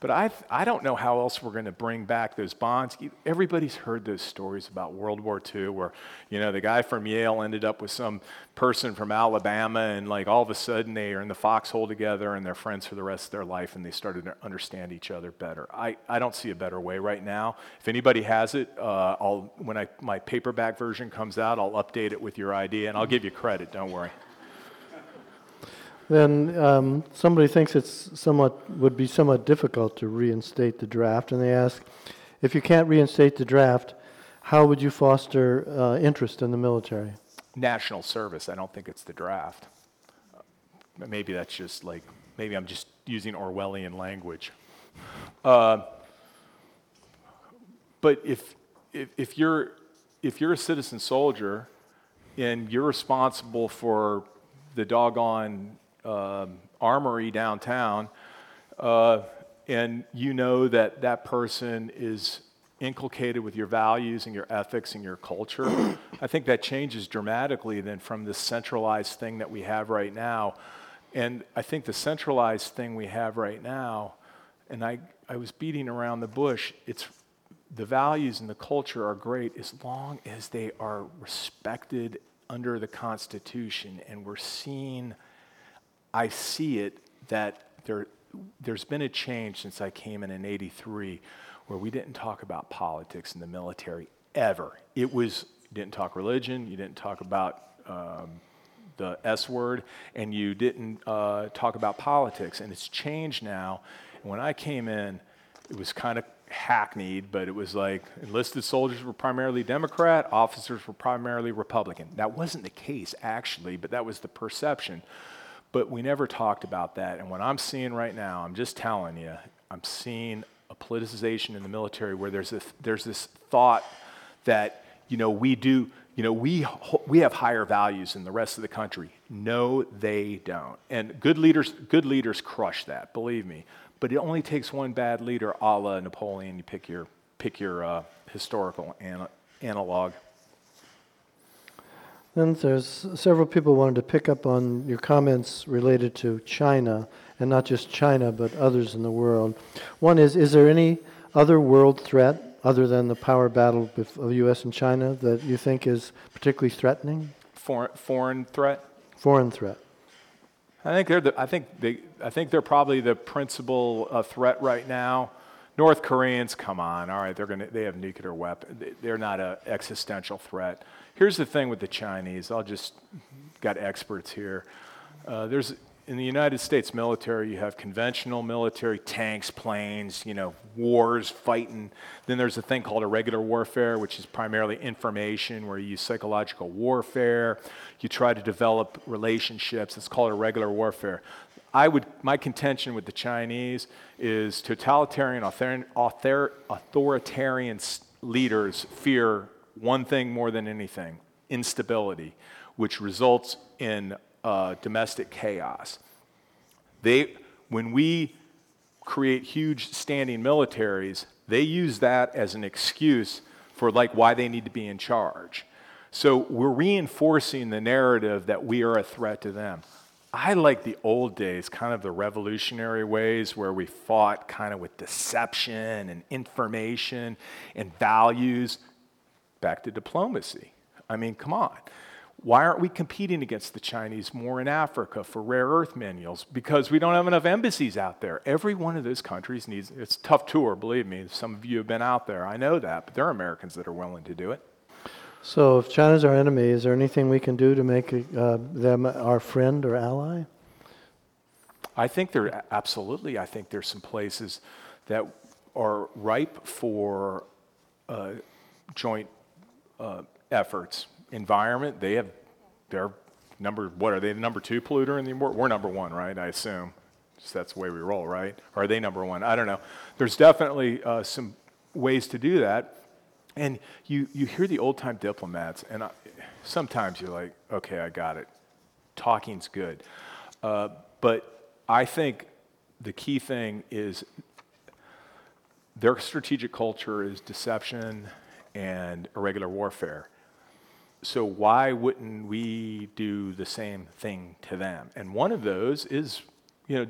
But I, I don't know how else we're going to bring back those bonds. Everybody's heard those stories about World War II where, you know, the guy from Yale ended up with some person from Alabama and like all of a sudden they are in the foxhole together and they're friends for the rest of their life and they started to understand each other better. I, I don't see a better way right now. If anybody has it, uh, I'll, when I, my paperback version comes out, I'll update it with your idea and I'll give you credit, don't worry then um, somebody thinks it's somewhat would be somewhat difficult to reinstate the draft, and they ask, if you can't reinstate the draft, how would you foster uh, interest in the military? National service. I don't think it's the draft. Maybe that's just like maybe I'm just using Orwellian language. Uh, but if, if if you're if you're a citizen soldier and you're responsible for the doggone um, armory downtown, uh, and you know that that person is inculcated with your values and your ethics and your culture, [COUGHS] I think that changes dramatically than from this centralized thing that we have right now. And I think the centralized thing we have right now, and I, I was beating around the bush, it's the values and the culture are great as long as they are respected under the Constitution and we're seen I see it that there, there's been a change since I came in in 83 where we didn't talk about politics in the military ever. It was, you didn't talk religion, you didn't talk about um, the S word, and you didn't uh, talk about politics. And it's changed now. And when I came in, it was kind of hackneyed, but it was like enlisted soldiers were primarily Democrat, officers were primarily Republican. That wasn't the case, actually, but that was the perception. But we never talked about that. And what I'm seeing right now, I'm just telling you, I'm seeing a politicization in the military where there's this, there's this thought that, you know, we do, you know, we, we have higher values than the rest of the country. No, they don't. And good leaders, good leaders crush that, believe me. But it only takes one bad leader, a la Napoleon. You pick your, pick your uh, historical an- analog. Then there's several people wanted to pick up on your comments related to China, and not just China, but others in the world. One is, is there any other world threat other than the power battle of the U.S. and China that you think is particularly threatening? Foreign, foreign threat? Foreign threat. I think they're. The, I think they. I think they're probably the principal uh, threat right now. North Koreans, come on, all right, they're gonna. They have nuclear weapons. They're not an existential threat. Here's the thing with the Chinese. I'll just got experts here. Uh, there's in the United States military, you have conventional military, tanks, planes, you know, wars, fighting. Then there's a thing called irregular warfare, which is primarily information, where you use psychological warfare. You try to develop relationships. It's called irregular warfare. I would, my contention with the Chinese is totalitarian, author, author, authoritarian leaders fear one thing more than anything instability, which results in uh, domestic chaos. They, when we create huge standing militaries, they use that as an excuse for like why they need to be in charge. So we're reinforcing the narrative that we are a threat to them. I like the old days, kind of the revolutionary ways where we fought kind of with deception and information and values back to diplomacy. I mean, come on. Why aren't we competing against the Chinese more in Africa for rare earth minerals? Because we don't have enough embassies out there. Every one of those countries needs, it's a tough tour, believe me. Some of you have been out there. I know that, but there are Americans that are willing to do it. So, if China's our enemy, is there anything we can do to make uh, them our friend or ally? I think there, absolutely. I think there's some places that are ripe for uh, joint uh, efforts. Environment, they have, they're number, what are they, the number two polluter in the world? We're number one, right? I assume. Just that's the way we roll, right? Or are they number one? I don't know. There's definitely uh, some ways to do that. And you, you hear the old time diplomats, and I, sometimes you're like, okay, I got it. Talking's good. Uh, but I think the key thing is their strategic culture is deception and irregular warfare. So, why wouldn't we do the same thing to them? And one of those is, you know,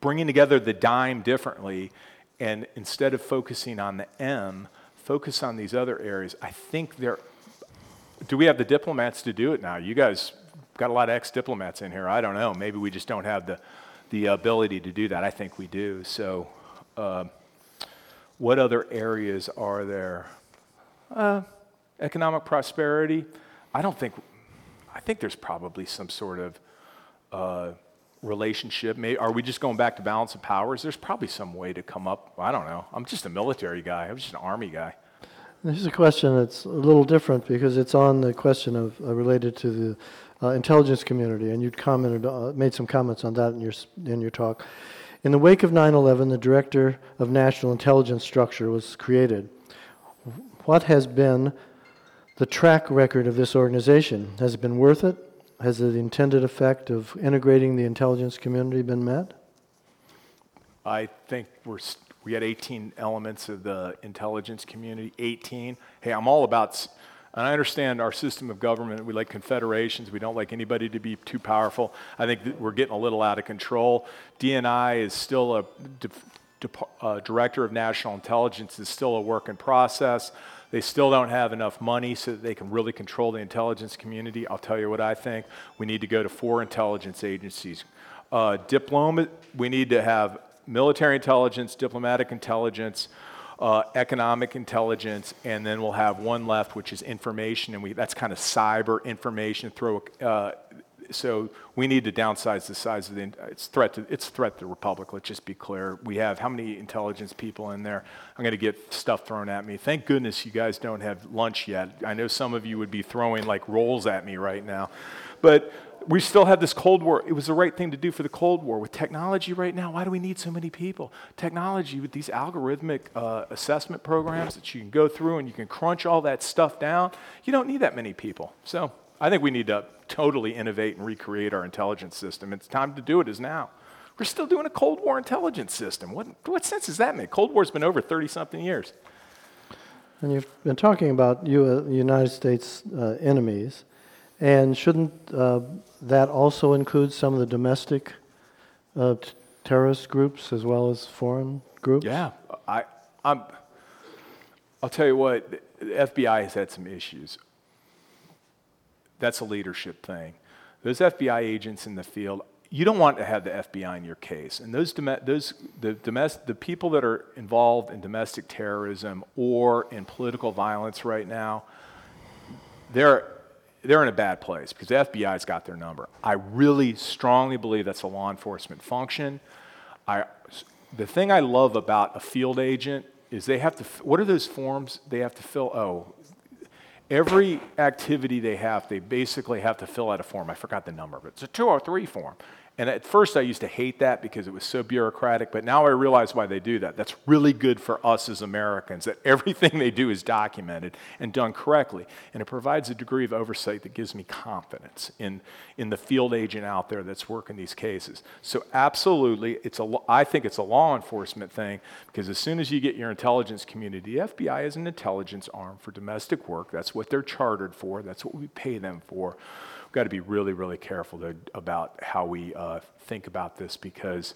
bringing together the DIME differently, and instead of focusing on the M, focus on these other areas. I think there. Do we have the diplomats to do it now? You guys got a lot of ex-diplomats in here. I don't know. Maybe we just don't have the the ability to do that. I think we do. So, uh, what other areas are there? Uh, economic prosperity. I don't think. I think there's probably some sort of uh, relationship. Maybe, are we just going back to balance of powers? There's probably some way to come up. I don't know. I'm just a military guy. I'm just an army guy. This is a question that's a little different because it's on the question of uh, related to the uh, intelligence community, and you'd commented, uh, made some comments on that in your in your talk. In the wake of 9/11, the Director of National Intelligence Structure was created. What has been the track record of this organization? Has it been worth it? Has the intended effect of integrating the intelligence community been met? I think we're we had 18 elements of the intelligence community. 18. Hey, I'm all about and I understand our system of government, we like confederations, we don't like anybody to be too powerful. I think we're getting a little out of control. DNI is still a, a uh, director of national intelligence, is still a work in process. They still don't have enough money so that they can really control the intelligence community. I'll tell you what I think. We need to go to four intelligence agencies. Uh, diploma, we need to have military intelligence, diplomatic intelligence, uh, economic intelligence, and then we'll have one left, which is information, and we, that's kind of cyber information. Throw uh, so we need to downsize the size of the it's threat to it's threat to the republic let's just be clear we have how many intelligence people in there i'm going to get stuff thrown at me thank goodness you guys don't have lunch yet i know some of you would be throwing like rolls at me right now but we still have this Cold War. It was the right thing to do for the Cold War. With technology right now, why do we need so many people? Technology with these algorithmic uh, assessment programs that you can go through and you can crunch all that stuff down, you don't need that many people. So I think we need to totally innovate and recreate our intelligence system. It's time to do it is now. We're still doing a Cold War intelligence system. What, what sense does that make? Cold War's been over 30 something years. And you've been talking about uh, United States uh, enemies. And shouldn't uh, that also include some of the domestic uh, t- terrorist groups as well as foreign groups? Yeah, I, I'm. I'll tell you what, the FBI has had some issues. That's a leadership thing. Those FBI agents in the field, you don't want to have the FBI in your case. And those, those the, domestic, the people that are involved in domestic terrorism or in political violence right now, they're they're in a bad place because the FBI's got their number. I really strongly believe that's a law enforcement function. I, the thing I love about a field agent is they have to, what are those forms they have to fill? Oh, every activity they have, they basically have to fill out a form. I forgot the number, but it's a 203 form. And at first, I used to hate that because it was so bureaucratic, but now I realize why they do that. That's really good for us as Americans, that [LAUGHS] everything they do is documented and done correctly. And it provides a degree of oversight that gives me confidence in, in the field agent out there that's working these cases. So, absolutely, it's a, I think it's a law enforcement thing because as soon as you get your intelligence community, the FBI is an intelligence arm for domestic work. That's what they're chartered for, that's what we pay them for we've got to be really, really careful to, about how we uh, think about this because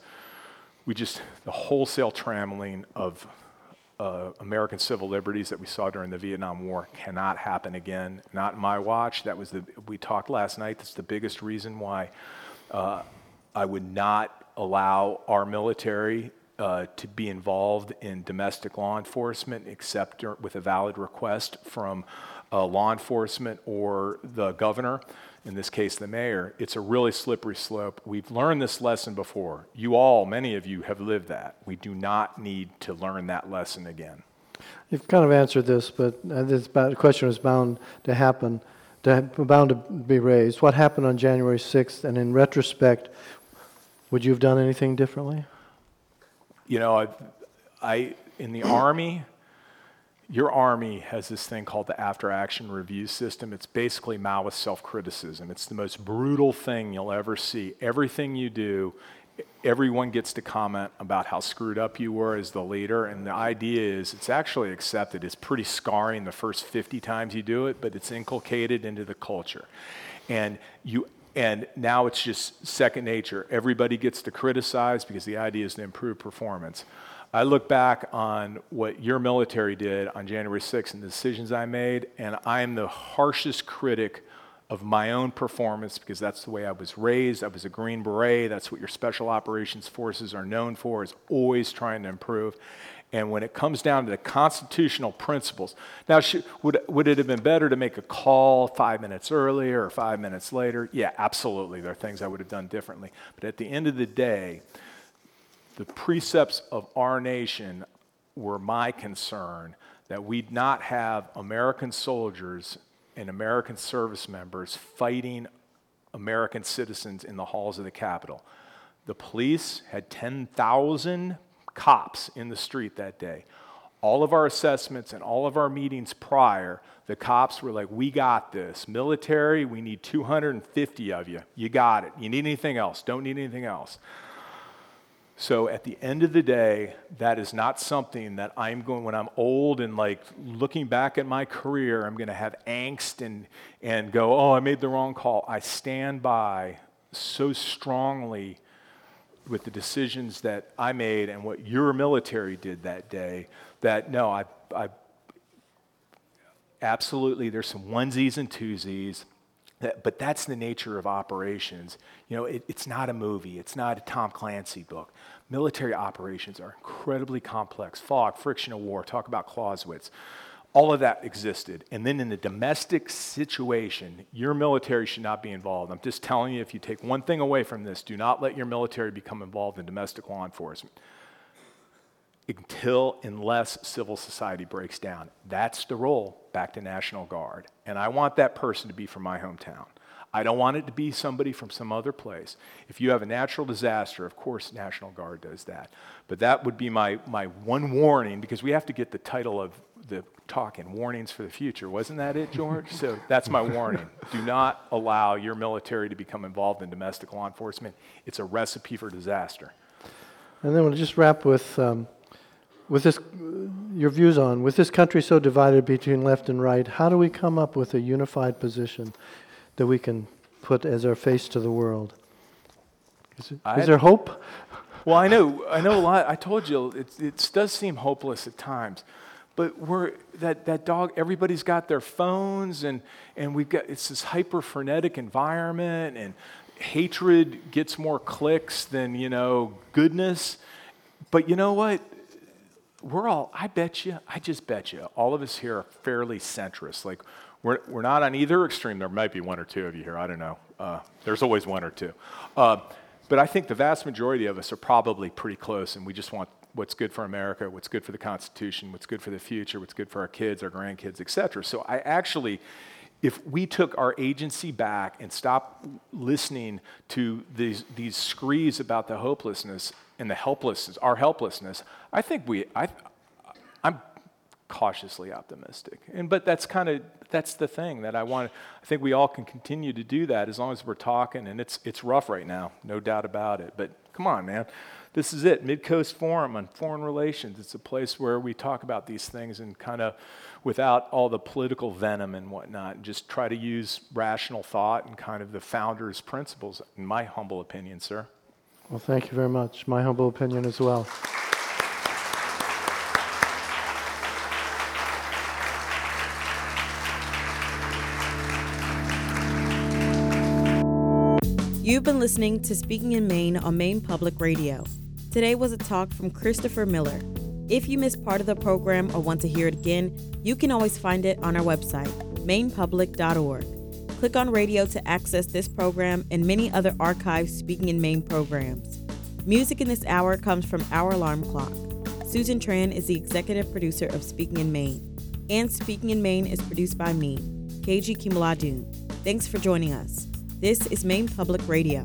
we just, the wholesale trammeling of uh, American civil liberties that we saw during the Vietnam War cannot happen again. Not my watch. That was the, we talked last night, that's the biggest reason why uh, I would not allow our military uh, to be involved in domestic law enforcement except with a valid request from uh, law enforcement or the governor in this case the mayor, it's a really slippery slope. We've learned this lesson before. You all, many of you, have lived that. We do not need to learn that lesson again. You've kind of answered this, but uh, this question is bound to happen, to, bound to be raised. What happened on January 6th, and in retrospect, would you have done anything differently? You know, I, I in the Army, your army has this thing called the after action review system. It's basically Maoist self criticism. It's the most brutal thing you'll ever see. Everything you do, everyone gets to comment about how screwed up you were as the leader. And the idea is it's actually accepted. It's pretty scarring the first 50 times you do it, but it's inculcated into the culture. And you and now it's just second nature. Everybody gets to criticize because the idea is to improve performance. I look back on what your military did on January 6th and the decisions I made, and I'm the harshest critic of my own performance because that's the way I was raised. I was a Green Beret. That's what your special operations forces are known for, is always trying to improve. And when it comes down to the constitutional principles, now should, would, would it have been better to make a call five minutes earlier or five minutes later? Yeah, absolutely. There are things I would have done differently. But at the end of the day, the precepts of our nation were my concern that we'd not have American soldiers and American service members fighting American citizens in the halls of the Capitol. The police had 10,000 cops in the street that day. All of our assessments and all of our meetings prior, the cops were like, We got this. Military, we need 250 of you. You got it. You need anything else? Don't need anything else. So at the end of the day, that is not something that I'm going, when I'm old and like looking back at my career, I'm going to have angst and, and go, oh, I made the wrong call. I stand by so strongly with the decisions that I made and what your military did that day that no, I, I absolutely, there's some onesies and twosies. But that's the nature of operations. You know, it, it's not a movie, it's not a Tom Clancy book. Military operations are incredibly complex. Fog, friction of war, talk about Clausewitz. All of that existed. And then in the domestic situation, your military should not be involved. I'm just telling you, if you take one thing away from this, do not let your military become involved in domestic law enforcement until, unless civil society breaks down. That's the role back to National Guard. And I want that person to be from my hometown. I don't want it to be somebody from some other place. If you have a natural disaster, of course, National Guard does that. But that would be my, my one warning because we have to get the title of the talk in Warnings for the Future. Wasn't that it, George? so that's my warning. Do not allow your military to become involved in domestic law enforcement. It's a recipe for disaster. And then we'll just wrap with um, with this, your views on, with this country so divided between left and right, how do we come up with a unified position that we can put as our face to the world? Is, it, is there hope? Well, I know, I know a lot. I told you, it, it does seem hopeless at times. But we're, that, that dog, everybody's got their phones, and, and we've got, it's this hyper frenetic environment, and hatred gets more clicks than, you know, goodness. But you know what? We're all, I bet you, I just bet you, all of us here are fairly centrist. Like, we're, we're not on either extreme. There might be one or two of you here. I don't know. Uh, there's always one or two. Uh, but I think the vast majority of us are probably pretty close, and we just want what's good for America, what's good for the Constitution, what's good for the future, what's good for our kids, our grandkids, et cetera. So I actually, if we took our agency back and stopped listening to these, these screes about the hopelessness and the helplessness, our helplessness, I think we, I, I'm cautiously optimistic. And, but that's kind of, that's the thing that I want. I think we all can continue to do that as long as we're talking. And it's, it's rough right now, no doubt about it. But come on, man. This is it, Midcoast Forum on Foreign Relations. It's a place where we talk about these things and kind of without all the political venom and whatnot, and just try to use rational thought and kind of the founder's principles, in my humble opinion, sir. Well, thank you very much. My humble opinion as well. You've been listening to Speaking in Maine on Maine Public Radio. Today was a talk from Christopher Miller. If you missed part of the program or want to hear it again, you can always find it on our website, mainepublic.org. Click on radio to access this program and many other archived Speaking in Maine programs. Music in this hour comes from Our Alarm Clock. Susan Tran is the executive producer of Speaking in Maine. And Speaking in Maine is produced by me, KG Kimaladun. Thanks for joining us. This is Maine Public Radio.